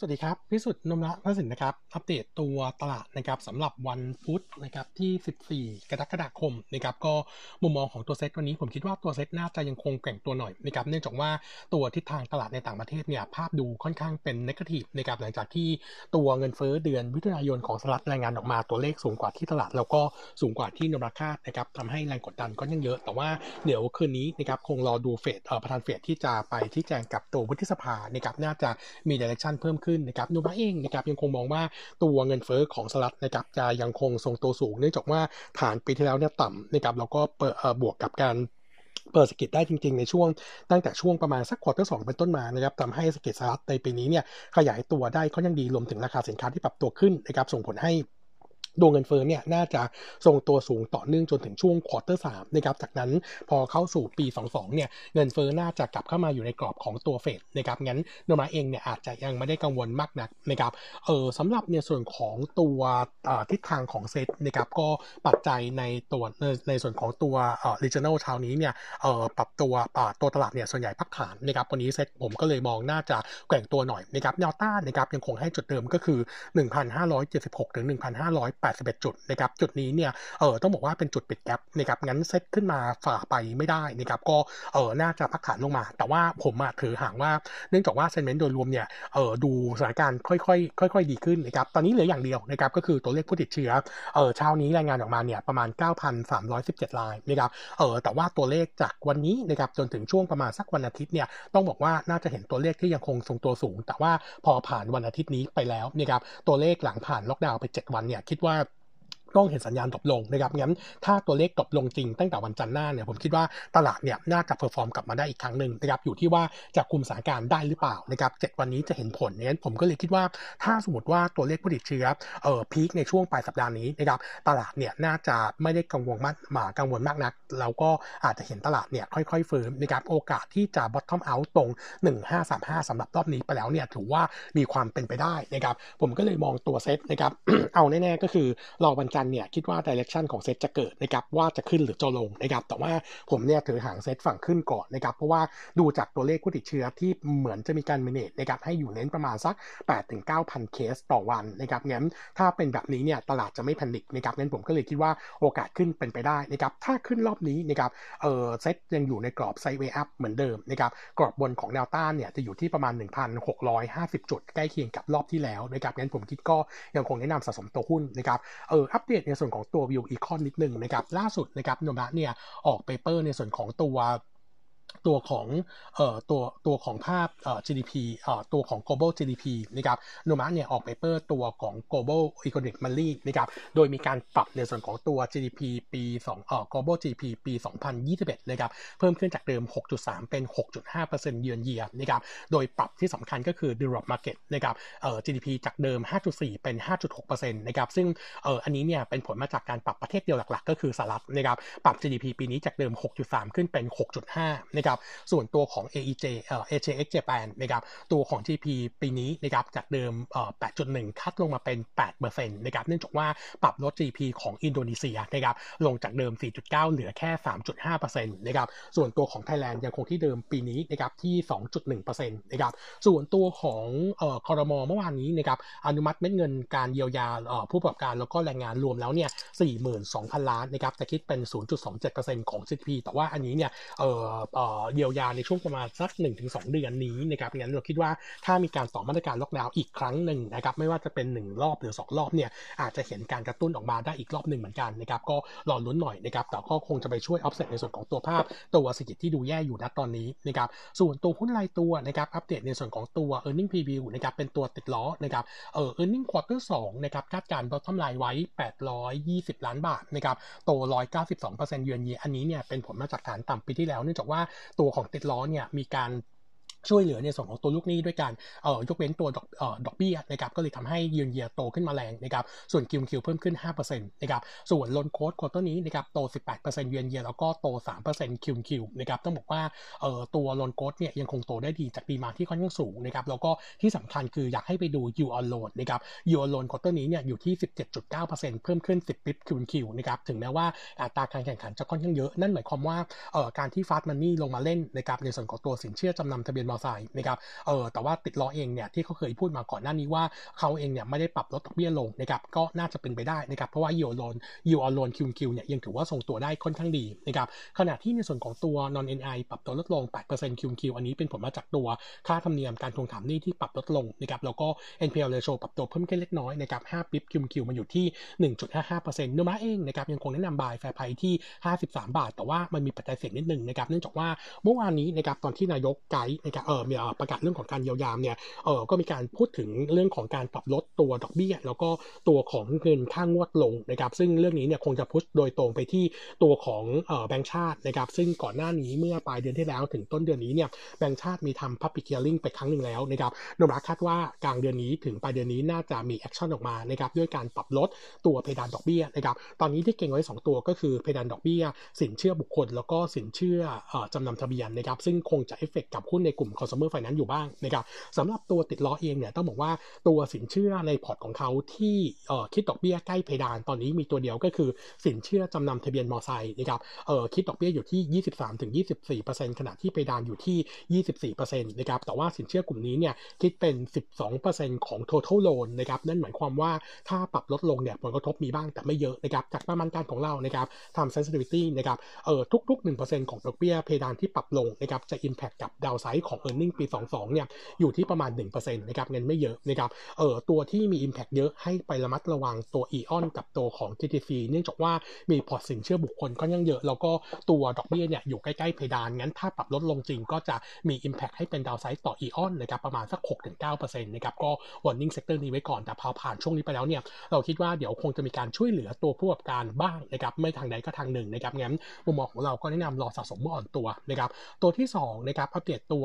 สวัสดีครับ พิสุทธิ์โนมูระพัฒนสินนะครับ อัปเดตตัวตลาดนะครับสำหรับวันพุธนะครับที่ 14 กรกฎาคมนะครับก็มุมมองของตัวเซ็ตวันนี้ผมคิดว่าตัวเซ็ตน่าจะยังคงแกว่งตัวหน่อยนะครับเนื่องจากว่าตัวทิศทางตลาดในต่างประเทศเนี่ยภาพดูค่อนข้างเป็น negative นะครับหลังจากที่ตัวเงินเฟ้อเดือนมิถุนายนของสหรัฐรายงานออกมาตัวเลขสูงกว่าที่ตลาด แล้วก็สูงกว่าที่โนมูระคาดนะครับทำให้แรงกดดันก็ยังเยอะ แต่ว่าเดี๋ยวคืนนี้นะครับคงรอดูเฟดเอ่อประธานเฟดที่จะไปชี้แจงกับตัววุฒิสภานะครับน่าจะมี direction เพิ่มขึ้นนะครับโนมูระเองนะครับยังคงมองว่าตัวเงินเฟ้อของสหรัฐนะครับจะยังคงทรงตัวสูง เนื่องจากว่าฐานปีที่แล้วเนี่ยต่ำนะครับแล้วก็บวกกับการเปิดเศรษฐกิจได้จริงๆ ในช่วงตั้งแต่ช่วงประมาณสัก quarter สองเป็นต้นมานะครับทำให้เศรษฐกิจสหรัฐในปีนี้เนี่ยขยายตัวได้ค่อนข้างดีรวมถึงราคาสินค้าที่ปรับตัวขึ้นนะครับส่งผลให้ ตัวเงินเฟ้อเนี่ยน่าจะทรงตัวสูงต่อเนื่องจนถึงช่วง quarter สามนะครับจากนั้นพอเข้าสู่ปี 22 เนี่ยเงินเฟ้อน่าจะกลับเข้ามาอยู่ในกรอบของตัวเฟดนะครับงั้นโนมาเองเนี่ยอาจจะยังไม่ได้กังวลมากนักนะครับเออสำหรับในส่วนของตัวทิศทางของเซตนะครับก็ปัจจัยในตัวในส่วนของตัวเอ่อ regional เช้านี้เนี่ยเอ่อปรับตัวตัวตลาดเนี่ยส่วนใหญ่พักฐานนะครับวันนี้เซตผมก็เลยมองน่าจะแกว่งตัวหน่อยนะครับแนวต้านนะครับยังคงให้จุดเดิมก็คือ 1,576ถึง81 จุดนะครับจุดนี้เนี่ยเออต้องบอกว่าเป็นจุดปิดแกลบนะครับงั้นเซตขึ้นมาฝ่าไปไม่ได้นะครับก็เออน่าจะพักฐานลงมา แต่ว่าผมอะถือห่างว่าเนื่องจากว่าเซนเมนต์โดยรวมเนี่ยเออดูสถานการณ์ค่อยๆค่อย ๆ ดีขึ้นนะครับตอนนี้เหลืออย่างเดียวนะครับก็คือตัวเลขผู้ติดเชื้อเออเช้านี้รายงานออกมาเนี่ยประมาณ 9,317รายนะครับเออแต่ว่าตัวเลขจากวันนี้นะครับจนถึงช่วงประมาณสักวันอาทิตย์เนี่ยต้องบอกว่าน่าจะเห็นตัวเลขที่ยังคงทรงตัวสูง แต่ว่าพอผ่านวันอาทิตย์นี้ไปแล้วนะครับตัวเลขหลังผ่านล็อกดาวน์ไป 7 วันเนี่ยคิดว่า ต้องเห็นสัญญาณตกลงนะครับงั้นถ้าตัวเลขตกลงจริงตั้งแต่วันจันทร์หน้าเนี่ยผมคิดว่าตลาดเนี่ยน่าจะ perform กลับมาได้อีกครั้งหนึ่งนะครับอยู่ที่ว่าจะคุมสถานการณ์ได้หรือเปล่านะครับเจ็ดวันนี้จะเห็นผลงั้นผมก็เลยคิดว่าถ้าสมมติว่าตัวเลขผู้ติดเชื้อเอ่อ peak ในช่วงปลายสัปดาห์นี้นะครับตลาดเนี่ยน่าจะไม่ได้กังวลมากมากังวลมากนักแล้วก็อาจจะเห็นตลาดเนี่ยค่อยๆฟื้นนะครับโอกาสที่จะ bottom out ตรง 1535สำหรับรอบนี้ไปแล้วเนี่ยถือว่ามีความเป็นไปได้นะครับผมก็เลยมองตัวเซตนะครับเอาแน่ๆก็คือรอวันจันทร์เนี่ยคิดว่า direction ของเซตจะเกิดนะครับว่าจะขึ้นหรือจะลงนะครับแต่ว่าผมเนี่ยถือหางเซตฝั่งขึ้นก่อนนะครับเพราะว่าดูจากตัวเลขผู้ติดเชื้อที่เหมือนจะมีการ manage นะครับให้อยู่เน้นประมาณสัก 8 ถึง 9,000 เคสต่อวันนะครับงั้นถ้าเป็นแบบนี้เนี่ยตลาดจะไม่แพนิคนะครับงั้นผมก็เลยคิดว่าโอกาสขึ้นเป็นไปได้นะครับถ้าขึ้นรอบนี้นะครับเออเซตยังอยู่ในกรอบ sideway up เหมือนเดิมนะครับกรอบบนของแนวต้านเนี่ยจะอยู่ที่ประมาณ 1,650 จุดใกล้เคียงกับรอบที่แล้วนะครับงั้นผมคิดก็ยังคงแนะนำสะสมตัวหุ้นนะครับเอออัปเดตในส่วนของตัว view econ นิดนึงนะครับล่าสุดนะครับโนมูระเนี่ยออก paper ในส่วนของตัว ตัวของเอ่อตัวตัวของภาพเอ่อ GDP เอ่อตัวของ global GDP นะครับโนมูระเนี่ยออก paper ตัวของ global economic m o l y นะครับโดยมีการปรับในส่วนของตัว GDP ปี2เอ่อ global GDP ปี 2021นะครับเพิ่มขึ้นจากเดิม 6.3 เป็น 6.5%เยือนเยียนะครับโดยปรับที่สำคัญก็คือ developed market นะครับเอ่อ GDP จากเดิม 5.4 เป็น 5.6%นะครับซึ่งเอ่ออันนี้เนี่ยเป็นผลมาจากการปรับประเทศเดียวหลักๆ ก็คือสหรัฐนะครับปรับ GDP ปีนี้จากเดิม 6.3 ขึ้นเป็น 6.5นะครับส่วนตัวของ AEJ เอ่อ AJX Japan นะครับตัวของ GDP ปีนี้นะครับจากเดิมเอ่อ8.1 คัดลงมาเป็น8%นะครับเนื่องจากว่าปรับลด GDP ของอินโดนีเซียนะครับลงจากเดิม 4.9 เหลือแค่ 3.5%นะครับส่วนตัวของไทยแลนด์ยังคงที่เดิมปีนี้นะครับที่ 2.1%นะครับส่วนตัวของเอ่อคอรมอเมื่อวานนี้นะครับอนุมัติเม็ดเงินการเยียวยาเอ่อผู้ประกอบการแล้วก็แรงงานรวมแล้วเนี่ย42,000 ล้านนะครับแต่คิดเป็น 0.27%ของ GDP แต่ว่าอันนี้เนี่ยเอ่อเอ่อเยียวยาในช่วงประมาณสัก 1-2 เดือนนี้นะครับงั้นเราคิดว่าถ้ามีการต่อมาตรการล็อกดาวน์อีกครั้งหนึ่งนะครับไม่ว่าจะเป็น 1 รอบหรือ 2 รอบเนี่ยอาจจะเห็นการกระตุ้นออกมาได้อีกรอบหนึ่งเหมือนกันนะครับก็รอลุ้นหน่อยนะครับแต่ก็คงจะไปช่วยออฟเซตในส่วนของตัวภาพตัวเศรษฐกิจที่ดูแย่อยู่ณตอนนี้นะครับส่วนตัวหุ้นรายตัวนะครับอัปเดตในส่วนของตัว e a r n i n g preview นะครับเป็นตัวติดล้อนะครับเออ e a r n i n g quarter 2นะครับคาดการณ์ bottom line ไว้ 820 ล้านบาทนะครับโต 192%เยือนเยียอันนี้เนี่ยเป็นผลมาจากฐานต่ำปีที่แล้วเนื่องจากว่าตัวของติดล้อเนี่ยมีการ ช่วยเหลือในส่วนของตัวลูกหนี้ด้วยการเอ่อยกเว้นตัวดอกเอ่อดอกเบี้ยนะครับก็เลยทำให้ยืนเยียโตขึ้นมาแรงนะครับส่วน QQ เพิ่มขึ้น 5%นะครับส่วน loan growth quarter นี้นะครับโต 18%เยือนเยียแล้วก็โต 3% QQ นะครับต้องบอกว่าเอ่อตัว loan growth เนี่ยยังคงโตได้ดีจาก demand ที่ค่อนข้างสูงนะครับแล้วก็ที่สำคัญคืออยากให้ไปดู yield on loan นะครับyield on loan quarter นี้เนี่ยอยู่ที่ 17.9%เพิ่มขึ้น 10 bps QQ นะครับถึงแม้ว่าอัตราการแข่งขันจะค่อนข้างเยอะนั่นหมายความว่าเอ่อการที่ Fast Money ลงมาเล่นนะครับในส่วนของตัวสินเชื่อจำนำทะเบียนมอเตอร์ไซค์นะครับเออแต่ว่าติดล้อเองเนี่ยที่เขาเคยพูดมาก่อนหน้านี้ว่าเขาเองเนี่ยไม่ได้ปรับลดดอกเบี้ยลงนะครับก็น่าจะเป็นไปได้นะครับเพราะว่า yield loan yield on loan QQ เนี่ยยังถือว่าทรงตัวได้ค่อนข้างดีนะครับขณะที่ในส่วนของตัว non NII ปรับตัวลดลง 8% QQ อันนี้เป็นผลมาจากตัวค่าธรรมเนียมการทวงถามหนี้ที่ปรับลดลงนะครับแล้วก็ NPL ratio ปรับตัวเพิ่มขึ้นเล็กน้อยนะครับ5 bps QQ มาอยู่ที่ 1.55%โนมูระเองนะครับยังคงแนะนำ buy fair price ที่ 53 บาท แต่ว่ามันมีปัจจัยเสี่ยงนิดนึงนะครับเนื่องจากว่าเมื่อวานนี้นะครับตอนที่นายกไกด์นะครับเออมีประกาศเรื่องของการเยียวยาเนี่ยเออก็มีการพูดถึงเรื่องของการปรับลดตัวดอกเบี้ย แล้วก็ตัวของเงินค่างวดลงนะครับ ซึ่งเรื่องนี้เนี่ยคงจะ push โดยตรงไปที่ตัวของเออแบงก์ชาตินะครับ ซึ่งก่อนหน้านี้เมื่อปลายเดือนที่แล้วถึงต้นเดือนนี้เนี่ยแบงก์ชาติมีทำ public hearing ไปครั้งหนึ่งแล้วนะครับโนมูระคาดว่ากลางเดือนนี้ถึงปลายเดือนนี้น่าจะมี action ออกมานะครับด้วยการปรับลดตัวเพดานดอกเบี้ยนะครับตอนนี้ที่เล็งไว้ 2 ตัวก็คือเพดานดอกเบี้ย สินเชื่อบุคคล แล้วก็สินเชื่อจำนำทะเบียนนะครับซึ่งคงจะเอฟเฟกกับหุ้นในกลุ่ม consumer finance อยู่บ้างนะครับสำหรับตัวติดล้อเองเนี่ยต้องบอกว่าตัวสินเชื่อในพอร์ตของเขาที่คิดดอกเบี้ยใกล้เพดานตอนนี้มีตัวเดียวก็คือสินเชื่อจำนำทะเบียนมอไซค์นะครับคิดดอกเบี้ยอยู่ที่ 23-24%ขณะที่เพดานอยู่ที่ 24%นะครับแต่ว่าสินเชื่อกลุ่มนี้เนี่ยคิดเป็น 12%ของ total loan นะครับนั่นหมายความว่าถ้าปรับลดลงเนี่ยผลกระทบมีบ้างแต่ไม่เยอะนะครับจากประมาณการของเรานะครับทำ sensitivity นะครับเออทุกๆ 1%ของดอกเบี้ยเพดานที่ปรับลงนะครับจะ impact กับดาวไซด์ของ earning ปี 22 เนี่ย อยู่ที่ประมาณ 1%นะครับเงินไม่เยอะนะครับเออตัวที่มี impact เยอะให้ไประมัดระวังตัว EON กับตัวของ GTC เนื่องจากว่ามีพอร์ตสินเชื่อบุคคลก็ยังเยอะแล้วก็ตัวดอกเบี้ยเนี่ยอยู่ใกล้ๆเพดานงั้นถ้าปรับลดลงจริงก็จะมี impact ให้เป็นดาวไซด์ต่อ EON นะครับประมาณสัก 6-9%นะครับก็ warning sector นี้ไว้ก่อนแต่พอผ่านช่วงนี้ไปแล้วเนี่ยเราคิดว่าเดี๋ยวคงจะมีการช่วยเหลือตัวผู้ประกอบการบ้างนะครับไม่ทางใดก็ทางหนึ่งนะครับงั้นมุมมองของเราก็แนะนำรอสะสมเมื่ออ่อนตัวนะครับตัวที่2นะครับอัปเดตตัว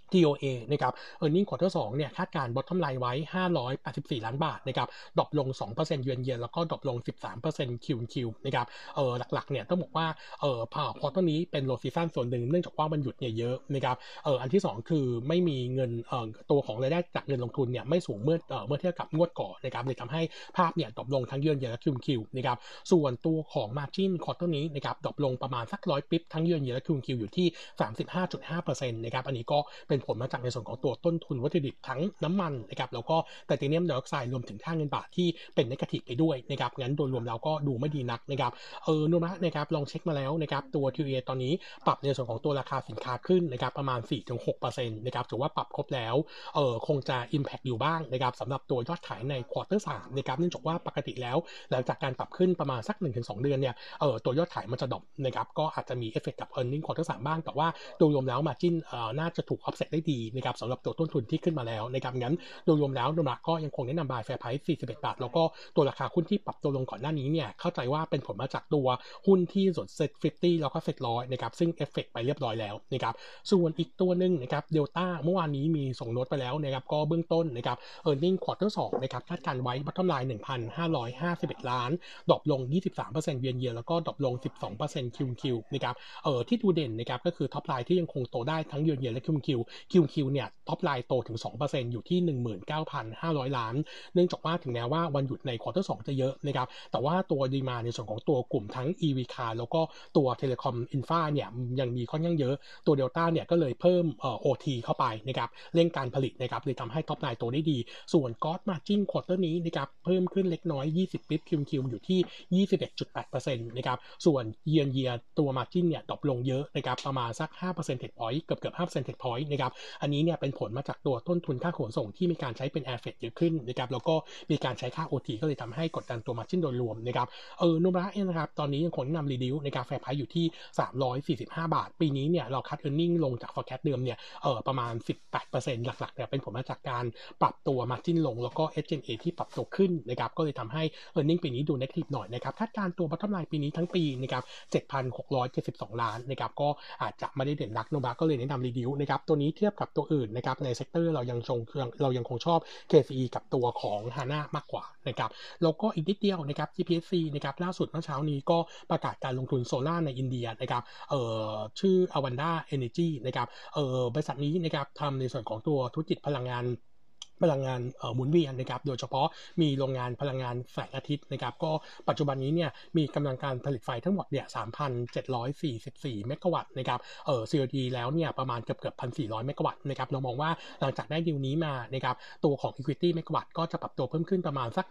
TOA นะครับ e a r n i n g quarter 2เนี่ยคาดการ bottom line ไว้ 584 ล้านบาทนะครับ drop ลง 2%เยือนเยียนแล้วก็ drop ลง 13% Q Q นะครับเออหลักๆเนี่ยต้องบอกว่าเออพอ quarter นี้เป็น low season ส่วนหนึ่งเนื่องจากว่าวันหยุดเนี่ยเยอะนะครับเอออันที่ 2 คือไม่มีเงินเออตัวของรายได้จากเงินลงทุนเนี่ยไม่สูงเมื่อเออเมื่อเทียบกับงวดก่อนนะครับเลยทำให้ภาพเนี่ย drop ลงทั้งเยือนเยียนและ Q Q นะครับส่วนตัวของ margin quarter นี้นะครับ drop ลงประมาณสักร้อย bps ทั้งเยือนเยียนและ Q Q อยู่ที่ 35.5%นะครับอันนี้ก็เป็นผลมาจากในส่วนของตัวต้นทุนวัตถุดิบทั้งน้ำมันนะครับแล้วก็ไทเทเนียมไดออกไซด์รวมถึงค่าเงินบาทที่เป็น negative ไปด้วยนะครับงั้นโดยรวมเราก็ดูไม่ดีนักนะครับเออโนมูระนะครับลองเช็คมาแล้วนะครับตัว TOA ตอนนี้ปรับในส่วนของตัวราคาสินค้าขึ้นนะครับประมาณ 4-6%นะครับถือว่าปรับครบแล้วเออคงจะ Impact อยู่บ้างนะครับสำหรับตัวยอดขายใน quarter สามนะครับเนื่องจากว่าปกติแล้ว หลังจากการปรับขึ้นประมาณสัก 1-2 เดือนเนี่ยเออตัวยอดขายมันจะ drop นะครับก็อาจจะมีเอฟเฟกกับ e a r n i n g ควอเตอร์สามบ้างแต่ว่าโดยรวมแล้ว margin เออน่าจะถูก offset ได้ดีนะครับสำหรับตัวต้นทุนที่ขึ้นมาแล้วนะครับงั้นโดยรวมแล้วโนมูระก็ยังคงแนะนำ buy fair price 41 บาท แล้วก็ตัวราคาหุ้นที่ปรับตัวลงก่อนหน้านี้เนี่ยเข้าใจว่าเป็นผลมาจากตัวหุ้นที่หลุด SET fifty แล้วก็เซ็ตร้อยนะครับซึ่งเอฟเฟกไปเรียบร้อยแล้วนะครับส่วนอีกตัวหนึ่งนะครับเดลต้าเมื่อวานนี้มีส่งโน้ตไปแล้วนะครับก็เบื้องต้นนะครับ earning quarter สองนะครับคาดการณ์ไว้ bottom line 1,551 ล้าน drop ลง 23% year on year แล้วก็ drop ลง 12% Q on Q นะครับเออที่ดูเด่นนะครับก็คือ top line ที่ยังคงโตได้ทั้ง year on year และ Q Q on Q เนี่ย top line โตถึง 2%อยู่ที่ 19,500 ล้าน เนื่องจากว่าถึงแม้ว่าวันหยุดใน quarter สองจะเยอะนะครับ แต่ว่าตัว demand ในส่วนของตัวกลุ่มทั้ง EV car แล้วก็ตัว telecom infra เนี่ยยังมีค่อนข้างเยอะ ตัวเดลต้าเนี่ยก็เลยเพิ่มเอ่อ OT เข้าไปนะครับ เร่งการผลิตนะครับเลยทำให้ top line โตได้ดี ส่วน gross margin quarter นี้นะครับเพิ่มขึ้นเล็กน้อย 20 bip Q on Q อยู่ที่ 21.8%นะครับ ส่วน year on year ตัว margin เนี่ย drop ลงเยอะนะครับประมาณสัก5%เปอร์เซ็นต์เกือบเกือบ5%เท point นะครับอันนี้เนี่ยเป็นผลมาจากตัวต้นทุนค่าขนส่งที่มีการใช้เป็น air freight เยอะขึ้นนะครับ แล้วก็มีการใช้ค่า OT ก็เลยทำให้กดดันตัว margin โดยรวมนะครับ เออโนมูระเองนะครับ ตอนนี้ยังคงแนะนำ reduce ในการ fair price อยู่ที่ 345 บาท ปีนี้เนี่ยเรา cut earning ลงจาก forecast เดิมเนี่ย เออประมาณ 18%หลักๆเนี่ยเป็นผลมาจากการปรับตัว margin ลง แล้วก็ SGA ที่ปรับตัวขึ้นนะครับ ก็เลยทำให้ earning ปีนี้ดู negative หน่อยนะครับ คาดการณ์ตัว bottom line ปีนี้ทั้งปีนะครับ7,672 ล้านนะครับ ก็อาจจะไม่ได้เด่นนักโนมูระก็เลยแนะนำ reduce นะครับ ตัวนี้เทียบกับตัวอื่นนะครับใน sector เรายังชงเรายังคงชอบ KCE กับตัวของ HANA มากกว่านะครับแล้วก็อีกนิดเดียวนะครับ GPSC นะครับล่าสุดเมื่อเช้านี้ก็ประกาศการลงทุนโซล่าในอินเดียนะครับเอ่อชื่อ Avanda Energy นะครับเอ่อบริษัทนี้นะครับทำในส่วนของตัวธุรกิจพลังงาน พลังงานหมุนเวียนนะครับโดยเฉพาะมีโรงงานพลังงานแสงอาทิตย์นะครับก็ปัจจุบันนี้เนี่ยมีกำลังการผลิตไฟทั้งหมดเนี่ย3,744 เมกะวัตต์นะครับเออ COD แล้วเนี่ยประมาณเกือบเกือบ1,400 เมกะวัตต์นะครับเรามองว่าหลังจากได้ดีลนี้มานะครับตัวของ Equity เมกะวัตต์ก็จะปรับตัวเพิ่มขึ้นประมาณสัก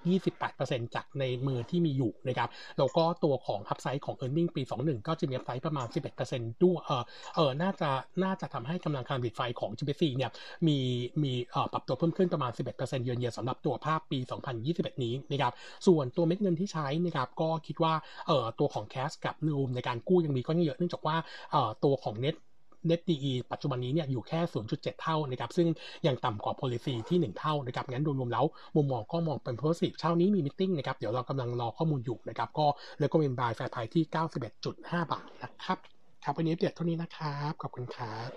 28%จากในมือที่มีอยู่นะครับแล้วก็ตัวของอัพไซด์ของ e a r n i n g ปี 21 ก็จะมีอัพไซด์ประมาณ 11%ด้วยเออเออน่าจะน่าจะทำให้กำลังการผลิตไฟของ GPC เนี่ยมีมีเอ่อปรับตัวเพิ่มขึ้นประมาณ 11%เยือนเยียสำหรับตัวภาพปี 2021 นี้นะครับส่วนตัวเม็ดเงินที่ใช้นะครับก็คิดว่าเอ่อตัวของ cash กับ room ในการกู้ยังมีก็ยังเยอะเนื่องจากว่าเอ่อตัวของ net net DE ปัจจุบันนี้เนี่ยอยู่แค่ 0.7 เท่านะครับซึ่งยังต่ำกว่า policy ที่ 1 เท่านะครับงั้นรวมๆแล้วมุมมองก็มองเป็น positive เช้านี้มี meeting นะครับเดี๋ยวเรากำลังรอข้อมูลอยู่นะครับก็เลยก็เป็น buy fair p r i ที่ 91.5 บาทนะครับครับวันนี้เดียดเท่านี้นะครับขอบคุณครับ